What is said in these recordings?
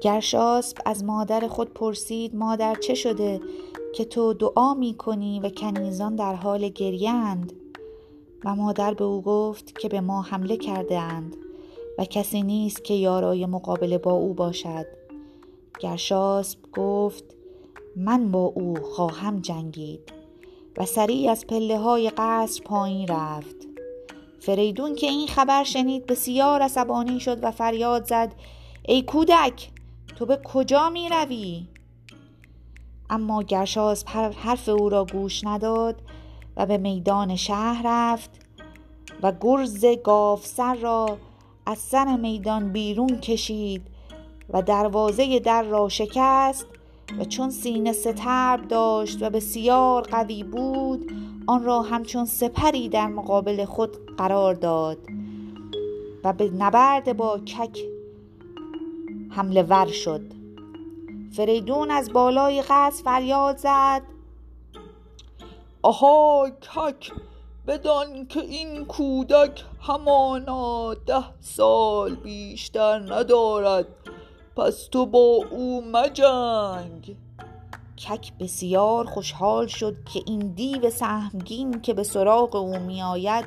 گرشاسب از مادر خود پرسید مادر چه شده که تو دعا می کنی و کنیزان در حال گریند و مادر به او گفت که به ما حمله کرده اند و کسی نیست که یارای مقابله با او باشد. گرشاسب گفت من با او خواهم جنگید و سریع از پله های قصر پایین رفت. فریدون که این خبر شنید بسیار عصبانی شد و فریاد زد ای کودک! تو به کجا می روی؟ اما گرشاسب حرف او را گوش نداد و به میدان شهر رفت و گرز گاوسر را از سر میدان بیرون کشید و دروازه در را شکست و چون سینه سترب داشت و بسیار قوی بود آن را همچون سپری در مقابل خود قرار داد و به نبرد با کک حمله ور شد. فریدون از بالای قصر فریاد زد. آهای کک بدان که این کودک همانا ده سال بیشتر ندارد. پس تو با او مجنگ. کک بسیار خوشحال شد که این دیو سهمگین که به سراغ او میآید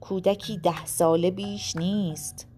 کودکی ده ساله بیش نیست.